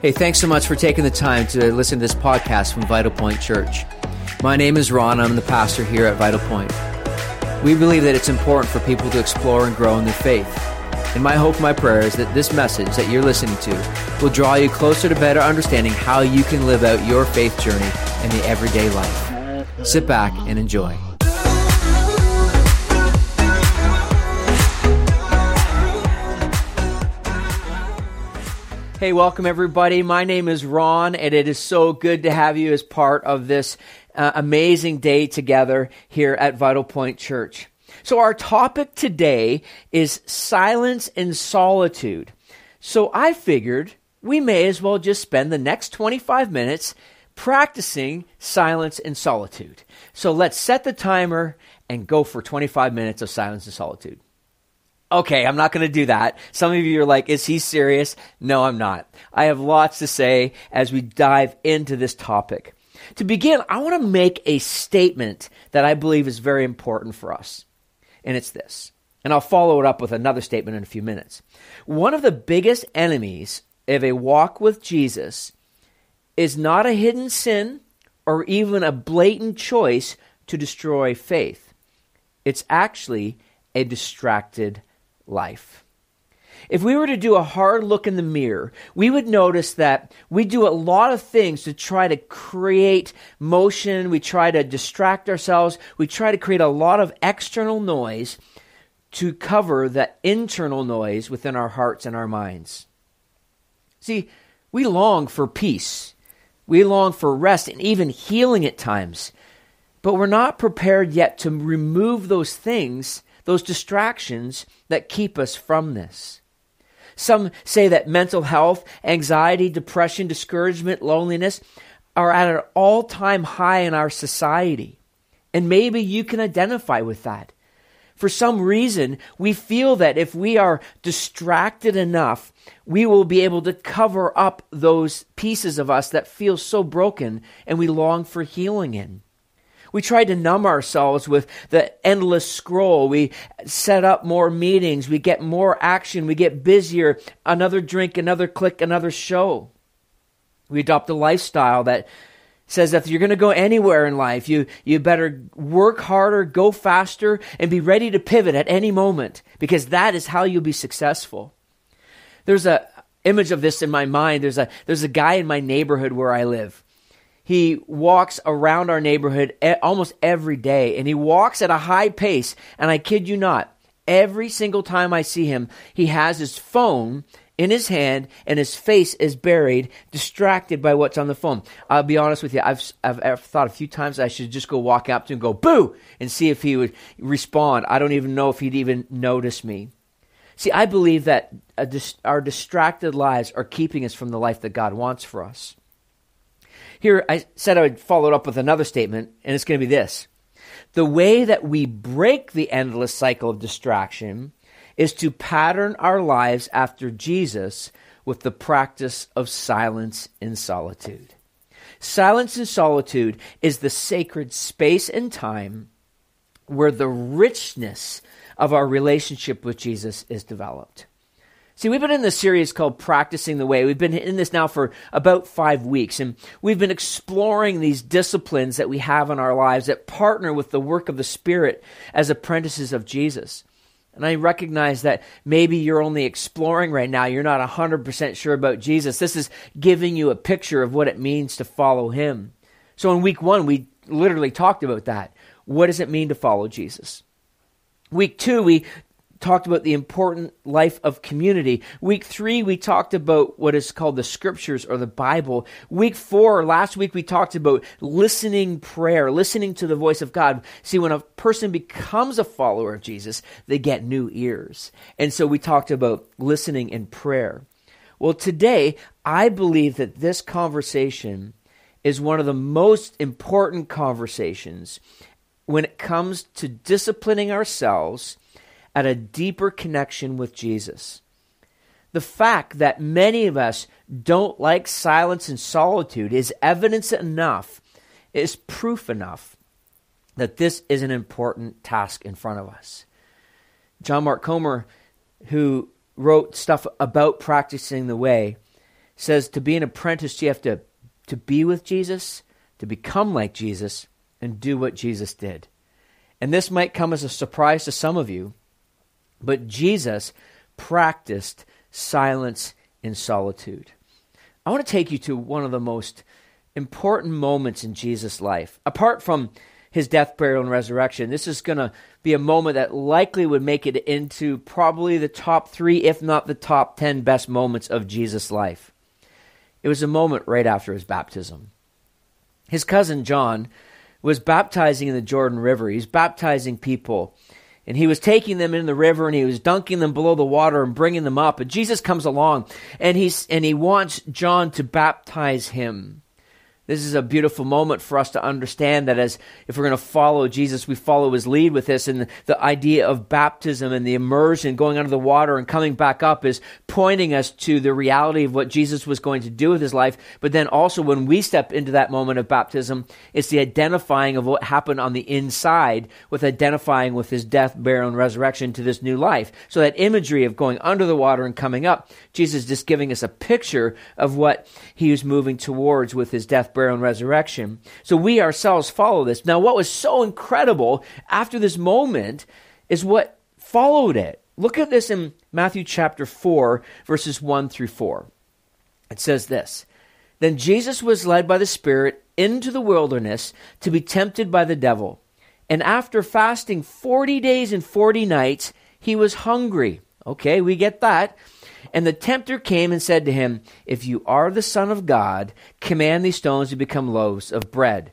Hey, thanks so much for taking the time to listen to this podcast from Vital Point Church. My name is Ron. I'm the pastor here at Vital Point. We believe that it's important for people to explore and grow in their faith. And my hope, my prayer is that this message that you're listening to will draw you closer to better understanding how you can live out your faith journey in the everyday life. Sit back and enjoy. Hey, welcome everybody. My name is Ron, and it is so good to have you as part of this uh, amazing day together here at Vital Point Church. So, our topic today is silence and solitude. So, I figured we may as well just spend the next 25 minutes practicing silence and solitude. So, let's set the timer and go for 25 minutes of silence and solitude. Okay, I'm not going to do that. Some of you are like, is he serious? No, I'm not. I have lots to say as we dive into this topic. To begin, I want to make a statement that I believe is very important for us. And it's this. And I'll follow it up with another statement in a few minutes. One of the biggest enemies of a walk with Jesus is not a hidden sin or even a blatant choice to destroy faith. It's actually a distracted life. If we were to do a hard look in the mirror, we would notice that we do a lot of things to try to create motion. We try to distract ourselves. We try to create a lot of external noise to cover the internal noise within our hearts and our minds. See, we long for peace. We long for rest and even healing at times. But we're not prepared yet to remove those things those distractions that keep us from this. Some say that mental health, anxiety, depression, discouragement, loneliness are at an all time high in our society. And maybe you can identify with that. For some reason, we feel that if we are distracted enough, we will be able to cover up those pieces of us that feel so broken and we long for healing in. We try to numb ourselves with the endless scroll. We set up more meetings. We get more action. We get busier. Another drink, another click, another show. We adopt a lifestyle that says that if you're going to go anywhere in life, you, you better work harder, go faster, and be ready to pivot at any moment because that is how you'll be successful. There's a image of this in my mind. There's a, there's a guy in my neighborhood where I live he walks around our neighborhood almost every day and he walks at a high pace. And I kid you not, every single time I see him, he has his phone in his hand and his face is buried, distracted by what's on the phone. I'll be honest with you, I've, I've, I've, thought a few times I should just go walk up to him and go, boo, and see if he would respond. I don't even know if he'd even notice me. See, I believe that dis- our distracted lives are keeping us from the life that God wants for us. Here, I said I would follow it up with another statement, and it's going to be this The way that we break the endless cycle of distraction is to pattern our lives after Jesus with the practice of silence in solitude. Silence and solitude is the sacred space and time where the richness of our relationship with Jesus is developed. See, we've been in this series called Practicing the Way. We've been in this now for about five weeks, and we've been exploring these disciplines that we have in our lives that partner with the work of the Spirit as apprentices of Jesus. And I recognize that maybe you're only exploring right now. You're not 100% sure about Jesus. This is giving you a picture of what it means to follow Him. So in week one, we literally talked about that. What does it mean to follow Jesus? Week two, we talked about the important life of community. Week three, we talked about what is called the scriptures or the Bible. Week four, last week, we talked about listening prayer, listening to the voice of God. See, when a person becomes a follower of Jesus, they get new ears. And so we talked about listening and prayer. Well, today, I believe that this conversation is one of the most important conversations when it comes to disciplining ourselves at a deeper connection with Jesus. The fact that many of us don't like silence and solitude is evidence enough, is proof enough that this is an important task in front of us. John Mark Comer, who wrote stuff about practicing the way, says to be an apprentice, you have to, to be with Jesus, to become like Jesus, and do what Jesus did. And this might come as a surprise to some of you, but Jesus practiced silence in solitude. I want to take you to one of the most important moments in Jesus' life. Apart from his death, burial, and resurrection, this is going to be a moment that likely would make it into probably the top three, if not the top 10 best moments of Jesus' life. It was a moment right after his baptism. His cousin John was baptizing in the Jordan River. He's baptizing people. And he was taking them in the river and he was dunking them below the water and bringing them up. And Jesus comes along and he's, and he wants John to baptize him. This is a beautiful moment for us to understand that as if we're going to follow Jesus, we follow his lead with this. And the idea of baptism and the immersion, going under the water and coming back up, is pointing us to the reality of what Jesus was going to do with his life. But then also, when we step into that moment of baptism, it's the identifying of what happened on the inside with identifying with his death, burial, and resurrection to this new life. So that imagery of going under the water and coming up, Jesus is just giving us a picture of what he was moving towards with his death, burial, and resurrection. So we ourselves follow this. Now, what was so incredible after this moment is what followed it. Look at this in Matthew chapter 4, verses 1 through 4. It says this Then Jesus was led by the Spirit into the wilderness to be tempted by the devil. And after fasting 40 days and 40 nights, he was hungry. Okay, we get that. And the tempter came and said to him, If you are the Son of God, command these stones to become loaves of bread.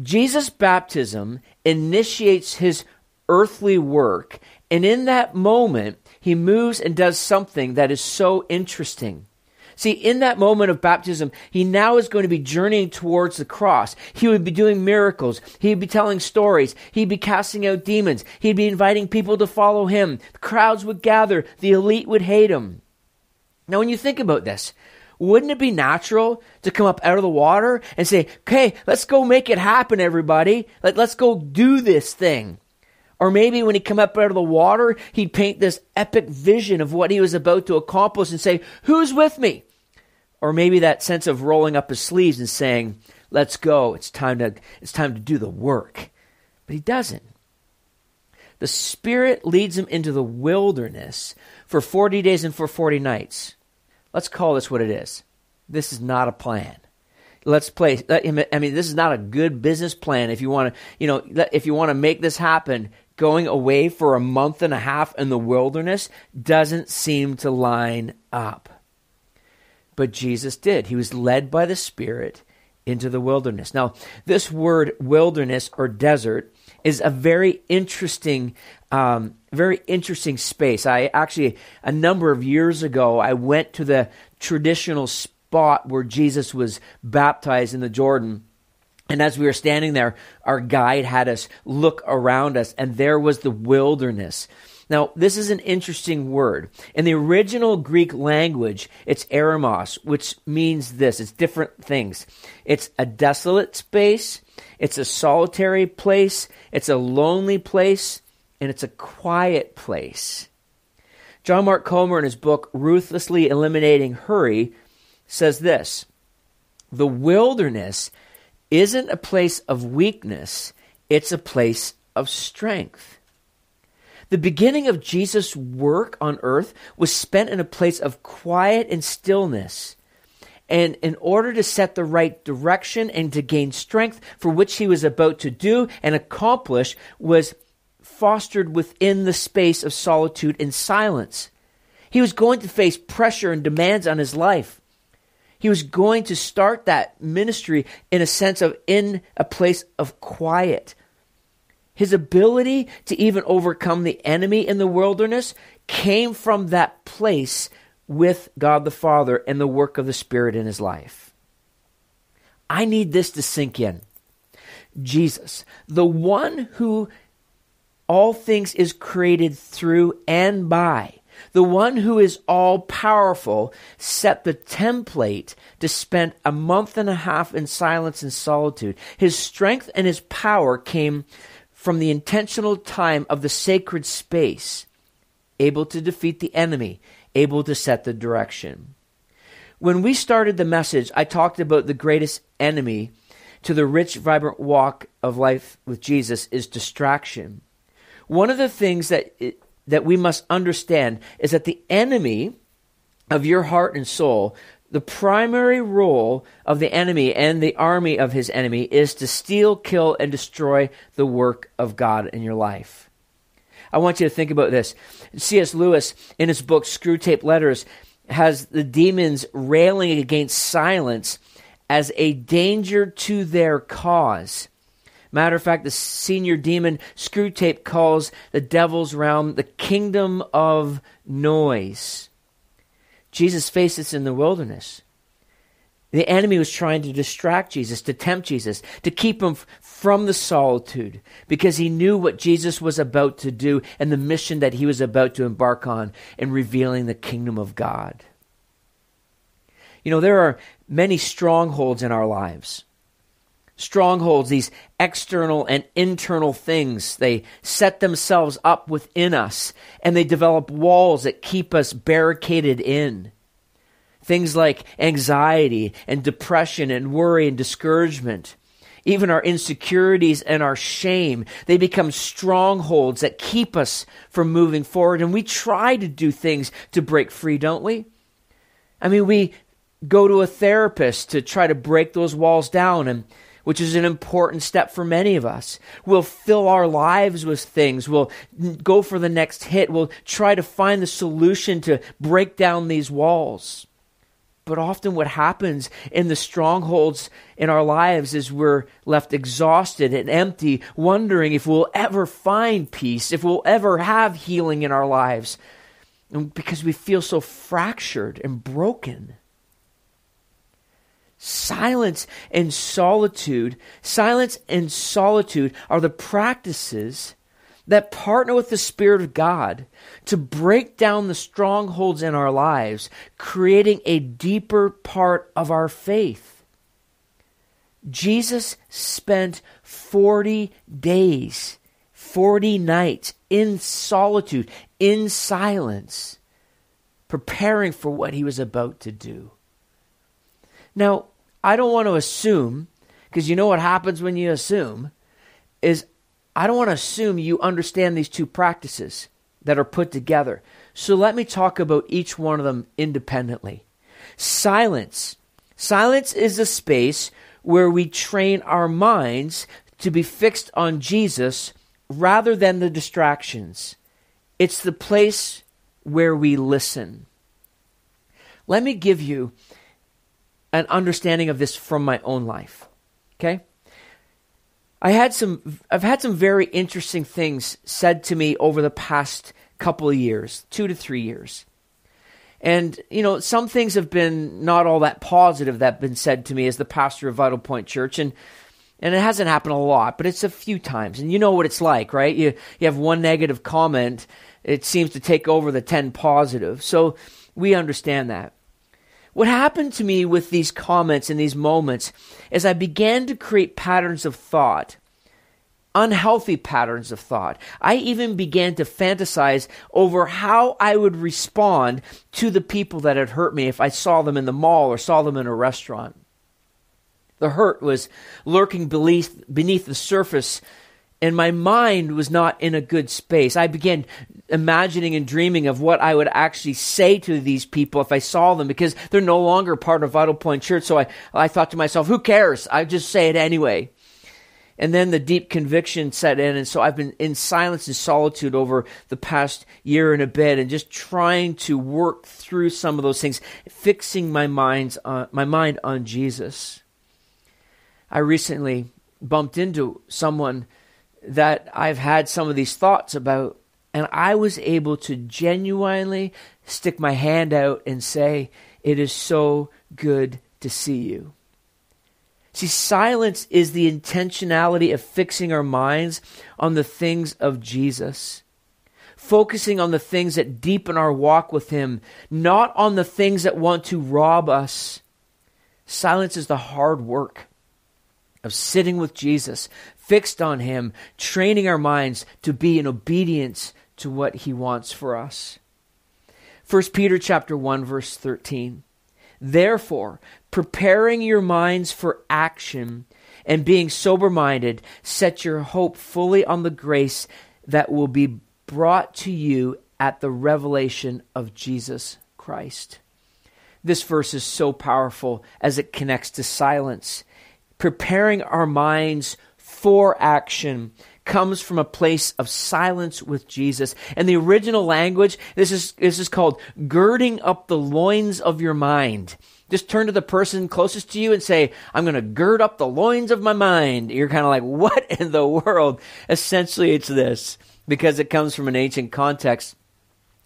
Jesus' baptism initiates his earthly work, and in that moment, he moves and does something that is so interesting. See, in that moment of baptism, he now is going to be journeying towards the cross. He would be doing miracles. He'd be telling stories. He'd be casting out demons. He'd be inviting people to follow him. The crowds would gather. The elite would hate him. Now, when you think about this, wouldn't it be natural to come up out of the water and say, okay, let's go make it happen, everybody. Like, let's go do this thing. Or maybe when he come up out of the water, he'd paint this epic vision of what he was about to accomplish and say, Who's with me? Or maybe that sense of rolling up his sleeves and saying, Let's go. It's time to, it's time to do the work. But he doesn't. The Spirit leads him into the wilderness for 40 days and for 40 nights. Let's call this what it is. This is not a plan let's play i mean this is not a good business plan if you want to you know if you want to make this happen going away for a month and a half in the wilderness doesn't seem to line up. But Jesus did. He was led by the Spirit into the wilderness. Now, this word wilderness or desert is a very interesting, um, very interesting space. I actually, a number of years ago, I went to the traditional spot where Jesus was baptized in the Jordan and as we were standing there, our guide had us look around us, and there was the wilderness. Now, this is an interesting word. In the original Greek language, it's eremos, which means this it's different things. It's a desolate space, it's a solitary place, it's a lonely place, and it's a quiet place. John Mark Comer, in his book Ruthlessly Eliminating Hurry, says this The wilderness isn't a place of weakness, it's a place of strength. The beginning of Jesus' work on earth was spent in a place of quiet and stillness. And in order to set the right direction and to gain strength for which he was about to do and accomplish was fostered within the space of solitude and silence. He was going to face pressure and demands on his life. He was going to start that ministry in a sense of in a place of quiet. His ability to even overcome the enemy in the wilderness came from that place with God the Father and the work of the Spirit in his life. I need this to sink in. Jesus, the one who all things is created through and by, the one who is all powerful set the template to spend a month and a half in silence and solitude. His strength and his power came from the intentional time of the sacred space, able to defeat the enemy, able to set the direction. When we started the message, I talked about the greatest enemy to the rich, vibrant walk of life with Jesus is distraction. One of the things that, that we must understand is that the enemy of your heart and soul, the primary role of the enemy and the army of his enemy is to steal, kill, and destroy the work of God in your life. I want you to think about this. C.S. Lewis, in his book Screwtape Letters, has the demons railing against silence as a danger to their cause. Matter of fact, the senior demon Screwtape calls the devil's realm the kingdom of noise. Jesus faced this in the wilderness. The enemy was trying to distract Jesus, to tempt Jesus, to keep him from the solitude, because he knew what Jesus was about to do and the mission that he was about to embark on in revealing the kingdom of God. You know, there are many strongholds in our lives. Strongholds, these external and internal things, they set themselves up within us and they develop walls that keep us barricaded in. Things like anxiety and depression and worry and discouragement. Even our insecurities and our shame, they become strongholds that keep us from moving forward. And we try to do things to break free, don't we? I mean, we go to a therapist to try to break those walls down and which is an important step for many of us. We'll fill our lives with things. We'll go for the next hit. We'll try to find the solution to break down these walls. But often, what happens in the strongholds in our lives is we're left exhausted and empty, wondering if we'll ever find peace, if we'll ever have healing in our lives, because we feel so fractured and broken. Silence and solitude, silence and solitude are the practices that partner with the Spirit of God to break down the strongholds in our lives, creating a deeper part of our faith. Jesus spent 40 days, 40 nights in solitude, in silence, preparing for what he was about to do. Now, I don't want to assume, because you know what happens when you assume, is I don't want to assume you understand these two practices that are put together. So let me talk about each one of them independently. Silence. Silence is a space where we train our minds to be fixed on Jesus rather than the distractions. It's the place where we listen. Let me give you an understanding of this from my own life. Okay? I had some I've had some very interesting things said to me over the past couple of years, 2 to 3 years. And you know, some things have been not all that positive that have been said to me as the pastor of Vital Point Church and and it hasn't happened a lot, but it's a few times. And you know what it's like, right? You you have one negative comment, it seems to take over the 10 positive. So we understand that. What happened to me with these comments and these moments is I began to create patterns of thought, unhealthy patterns of thought. I even began to fantasize over how I would respond to the people that had hurt me if I saw them in the mall or saw them in a restaurant. The hurt was lurking beneath, beneath the surface and my mind was not in a good space. I began imagining and dreaming of what I would actually say to these people if I saw them because they're no longer part of Vital Point Church. So I, I thought to myself, who cares? I just say it anyway. And then the deep conviction set in. And so I've been in silence and solitude over the past year and a bit and just trying to work through some of those things, fixing my, mind's, uh, my mind on Jesus. I recently bumped into someone that I've had some of these thoughts about, and I was able to genuinely stick my hand out and say, It is so good to see you. See, silence is the intentionality of fixing our minds on the things of Jesus, focusing on the things that deepen our walk with Him, not on the things that want to rob us. Silence is the hard work of sitting with Jesus, fixed on Him, training our minds to be in obedience to what He wants for us. 1 Peter chapter 1 verse 13. Therefore, preparing your minds for action and being sober minded, set your hope fully on the grace that will be brought to you at the revelation of Jesus Christ. This verse is so powerful as it connects to silence. Preparing our minds for action comes from a place of silence with Jesus. And the original language, this is, this is called girding up the loins of your mind. Just turn to the person closest to you and say, I'm going to gird up the loins of my mind. You're kind of like, what in the world? Essentially, it's this because it comes from an ancient context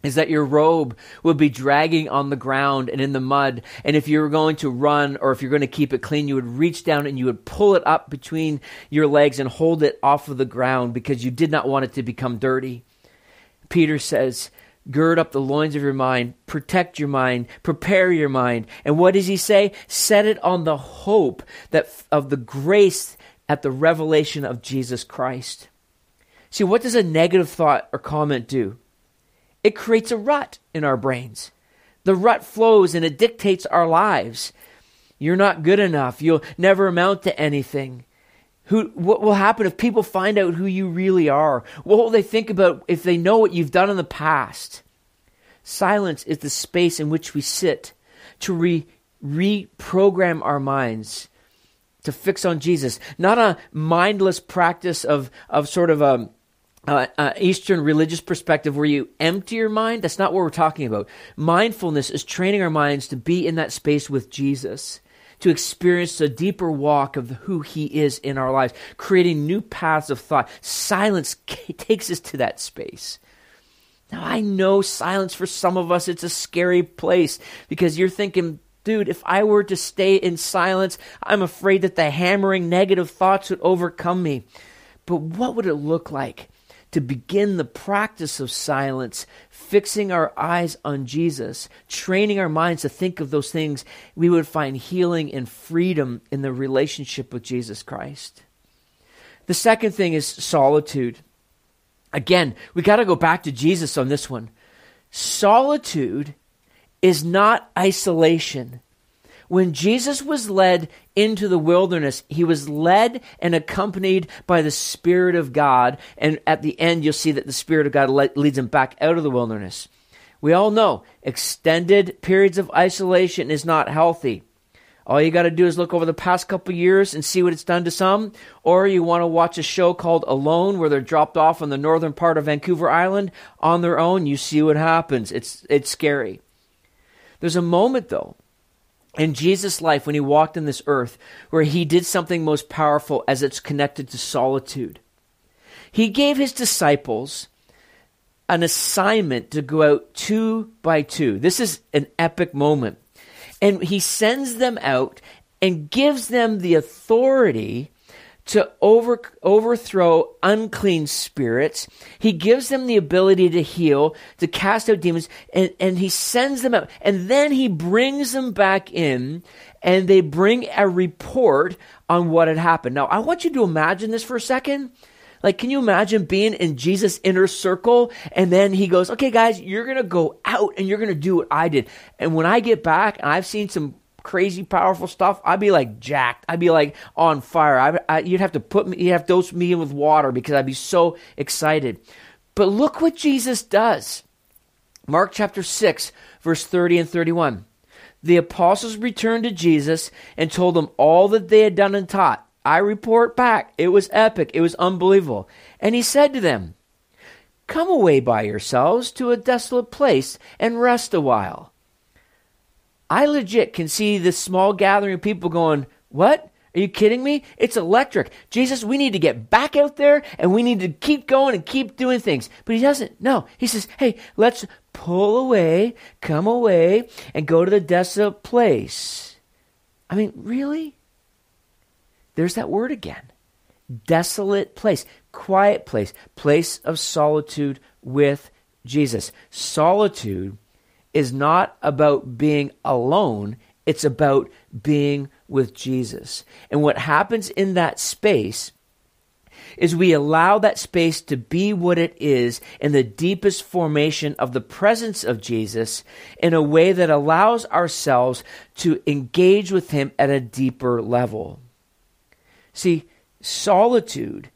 is that your robe would be dragging on the ground and in the mud. And if you were going to run or if you're going to keep it clean, you would reach down and you would pull it up between your legs and hold it off of the ground because you did not want it to become dirty. Peter says, Gird up the loins of your mind, protect your mind, prepare your mind. And what does he say? Set it on the hope that of the grace at the revelation of Jesus Christ. See, what does a negative thought or comment do? It creates a rut in our brains. The rut flows and it dictates our lives. You're not good enough. You'll never amount to anything. Who, what will happen if people find out who you really are? What will they think about if they know what you've done in the past? Silence is the space in which we sit to re, reprogram our minds to fix on Jesus. Not a mindless practice of, of sort of a, uh, uh, Eastern religious perspective where you empty your mind. That's not what we're talking about. Mindfulness is training our minds to be in that space with Jesus to experience a deeper walk of who He is in our lives, creating new paths of thought. Silence takes us to that space. Now, I know silence for some of us, it's a scary place because you're thinking, dude, if I were to stay in silence, I'm afraid that the hammering negative thoughts would overcome me. But what would it look like to begin the practice of silence, fixing our eyes on Jesus, training our minds to think of those things, we would find healing and freedom in the relationship with Jesus Christ. The second thing is solitude. Again, we got to go back to Jesus on this one. Solitude is not isolation. When Jesus was led into the wilderness, he was led and accompanied by the Spirit of God. And at the end, you'll see that the Spirit of God leads him back out of the wilderness. We all know extended periods of isolation is not healthy. All you got to do is look over the past couple years and see what it's done to some. Or you want to watch a show called Alone, where they're dropped off on the northern part of Vancouver Island on their own. You see what happens. It's, it's scary. There's a moment, though, in Jesus' life when he walked in this earth where he did something most powerful as it's connected to solitude. He gave his disciples an assignment to go out two by two. This is an epic moment. And he sends them out and gives them the authority to over, overthrow unclean spirits. He gives them the ability to heal, to cast out demons, and, and he sends them out. And then he brings them back in, and they bring a report on what had happened. Now, I want you to imagine this for a second. Like, can you imagine being in Jesus' inner circle? And then he goes, okay, guys, you're going to go out and you're going to do what I did. And when I get back, I've seen some crazy powerful stuff, I'd be like jacked. I'd be like on fire. I, I, you'd have to put me, you'd have to dose me in with water because I'd be so excited. But look what Jesus does. Mark chapter 6, verse 30 and 31. The apostles returned to Jesus and told him all that they had done and taught. I report back. It was epic. It was unbelievable. And he said to them, Come away by yourselves to a desolate place and rest a while. I legit can see this small gathering of people going, What? Are you kidding me? It's electric. Jesus, we need to get back out there and we need to keep going and keep doing things. But he doesn't. No. He says, Hey, let's pull away, come away, and go to the desolate place. I mean, really? There's that word again. Desolate place, quiet place, place of solitude with Jesus. Solitude is not about being alone, it's about being with Jesus. And what happens in that space is we allow that space to be what it is in the deepest formation of the presence of Jesus in a way that allows ourselves to engage with Him at a deeper level. See, solitude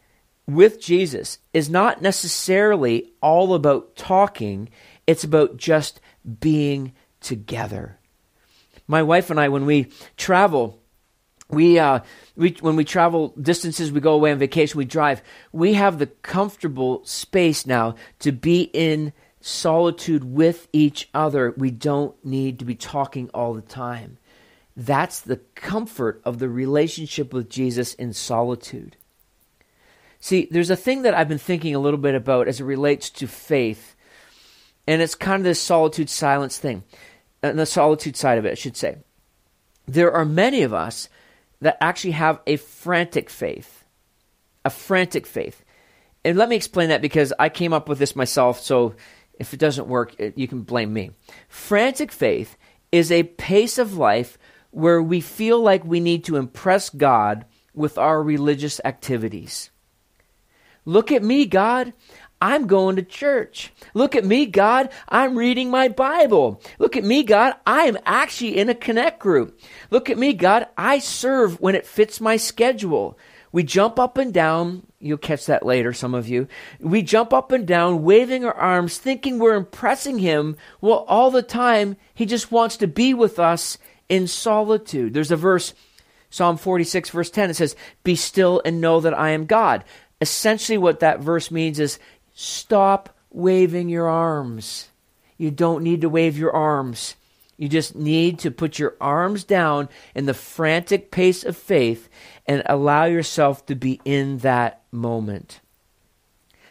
with Jesus is not necessarily all about talking, it's about just being together. My wife and I, when we travel, we, uh, we, when we travel distances, we go away on vacation, we drive, we have the comfortable space now to be in solitude with each other. We don't need to be talking all the time. That's the comfort of the relationship with Jesus in solitude. See, there's a thing that I've been thinking a little bit about as it relates to faith, and it's kind of this solitude silence thing, and the solitude side of it, I should say. There are many of us that actually have a frantic faith. A frantic faith. And let me explain that because I came up with this myself, so if it doesn't work, you can blame me. Frantic faith is a pace of life where we feel like we need to impress God with our religious activities. Look at me, God. I'm going to church. Look at me, God. I'm reading my Bible. Look at me, God. I am actually in a connect group. Look at me, God. I serve when it fits my schedule. We jump up and down. You'll catch that later, some of you. We jump up and down, waving our arms, thinking we're impressing Him. Well, all the time, He just wants to be with us in solitude. There's a verse, Psalm 46, verse 10, it says, Be still and know that I am God. Essentially, what that verse means is stop waving your arms. You don't need to wave your arms. You just need to put your arms down in the frantic pace of faith and allow yourself to be in that moment.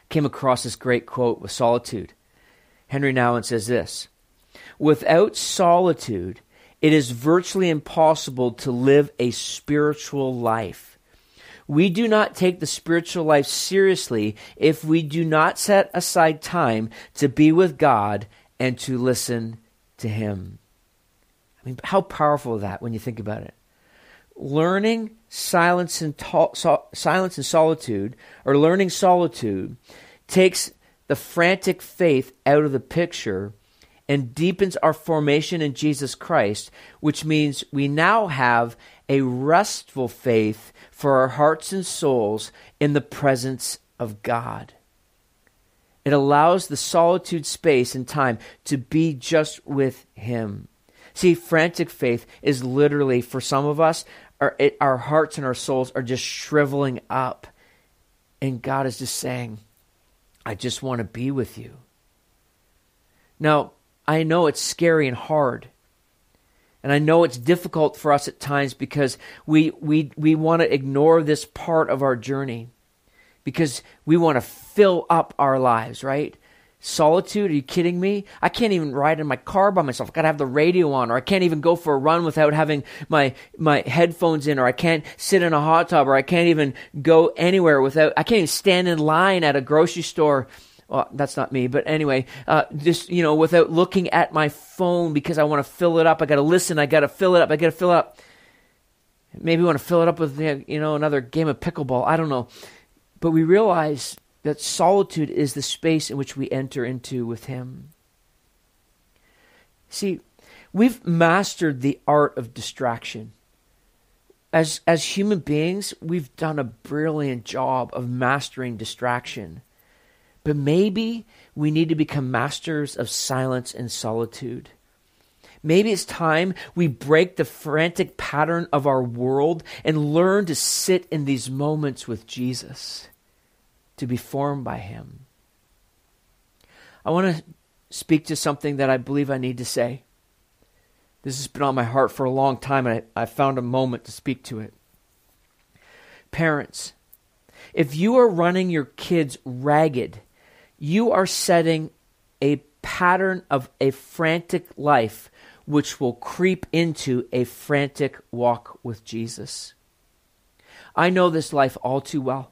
Came across this great quote with solitude. Henri Nouwen says this Without solitude, it is virtually impossible to live a spiritual life we do not take the spiritual life seriously if we do not set aside time to be with God and to listen to Him. I mean, how powerful is that when you think about it? Learning silence and, to- so- silence and solitude, or learning solitude, takes the frantic faith out of the picture and deepens our formation in Jesus Christ, which means we now have a restful faith for our hearts and souls in the presence of God. It allows the solitude space and time to be just with Him. See, frantic faith is literally, for some of us, our, it, our hearts and our souls are just shriveling up. And God is just saying, I just want to be with you. Now, I know it's scary and hard. And I know it's difficult for us at times because we, we, we want to ignore this part of our journey because we want to fill up our lives, right? Solitude, are you kidding me? I can't even ride in my car by myself. I gotta have the radio on, or I can't even go for a run without having my, my headphones in, or I can't sit in a hot tub, or I can't even go anywhere without, I can't even stand in line at a grocery store well, that's not me, but anyway, uh, just, you know, without looking at my phone because I want to fill it up. I got to listen. I got to fill it up. I got to fill it up. Maybe want to fill it up with, you know, another game of pickleball. I don't know. But we realize that solitude is the space in which we enter into with Him. See, we've mastered the art of distraction. As, as human beings, we've done a brilliant job of mastering distraction. But maybe we need to become masters of silence and solitude. Maybe it's time we break the frantic pattern of our world and learn to sit in these moments with Jesus, to be formed by Him. I want to speak to something that I believe I need to say. This has been on my heart for a long time, and I, I found a moment to speak to it. Parents, if you are running your kids ragged you are setting a pattern of a frantic life which will creep into a frantic walk with Jesus. I know this life all too well.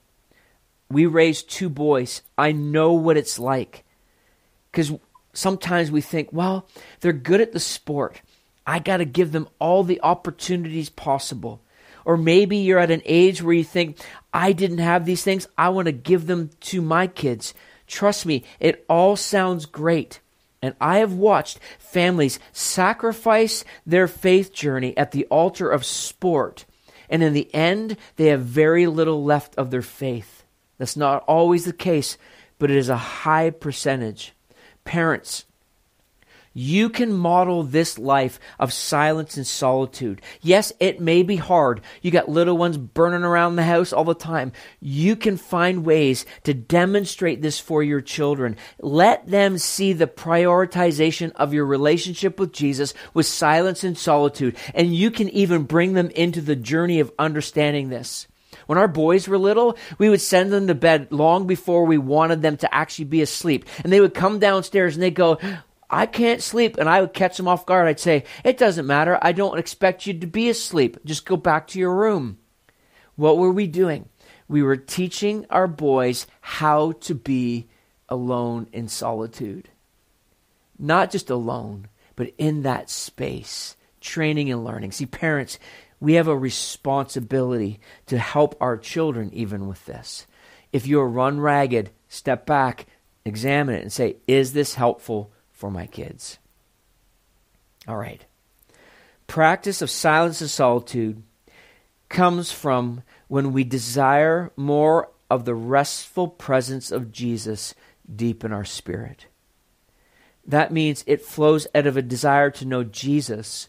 We raised two boys. I know what it's like. Because sometimes we think, well, they're good at the sport. I got to give them all the opportunities possible. Or maybe you're at an age where you think, I didn't have these things. I want to give them to my kids. Trust me, it all sounds great. And I have watched families sacrifice their faith journey at the altar of sport. And in the end, they have very little left of their faith. That's not always the case, but it is a high percentage. Parents, you can model this life of silence and solitude. Yes, it may be hard. You got little ones burning around the house all the time. You can find ways to demonstrate this for your children. Let them see the prioritization of your relationship with Jesus with silence and solitude. And you can even bring them into the journey of understanding this. When our boys were little, we would send them to bed long before we wanted them to actually be asleep. And they would come downstairs and they'd go, I can't sleep. And I would catch them off guard. I'd say, It doesn't matter. I don't expect you to be asleep. Just go back to your room. What were we doing? We were teaching our boys how to be alone in solitude. Not just alone, but in that space, training and learning. See, parents, we have a responsibility to help our children even with this. If you're run ragged, step back, examine it, and say, Is this helpful for my kids. All right. Practice of silence and solitude comes from when we desire more of the restful presence of Jesus deep in our spirit. That means it flows out of a desire to know Jesus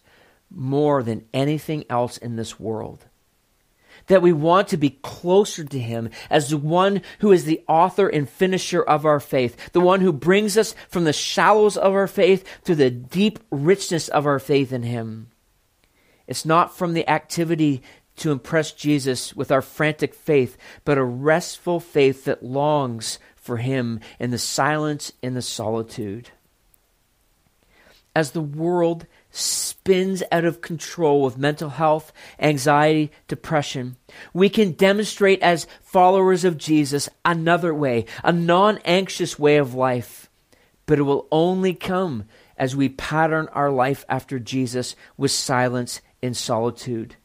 more than anything else in this world that we want to be closer to Him as the one who is the author and finisher of our faith, the one who brings us from the shallows of our faith to the deep richness of our faith in Him. It's not from the activity to impress Jesus with our frantic faith, but a restful faith that longs for Him in the silence and the solitude. As the world spins out of control with mental health, anxiety, depression. We can demonstrate as followers of Jesus another way, a non anxious way of life. But it will only come as we pattern our life after Jesus with silence and solitude.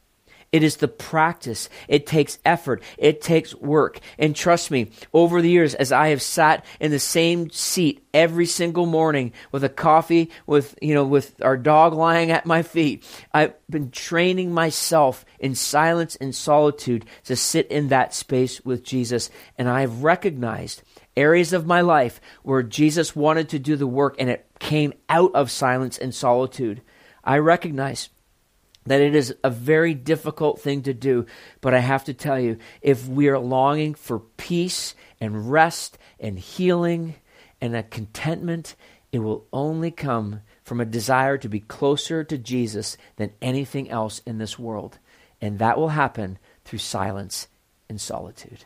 It is the practice. It takes effort. It takes work. And trust me, over the years, as I have sat in the same seat every single morning with a coffee, with, you know, with our dog lying at my feet, I've been training myself in silence and solitude to sit in that space with Jesus. And I've recognized areas of my life where Jesus wanted to do the work and it came out of silence and solitude. I recognize that it is a very difficult thing to do. But I have to tell you, if we are longing for peace and rest and healing and a contentment, it will only come from a desire to be closer to Jesus than anything else in this world. And that will happen through silence and solitude.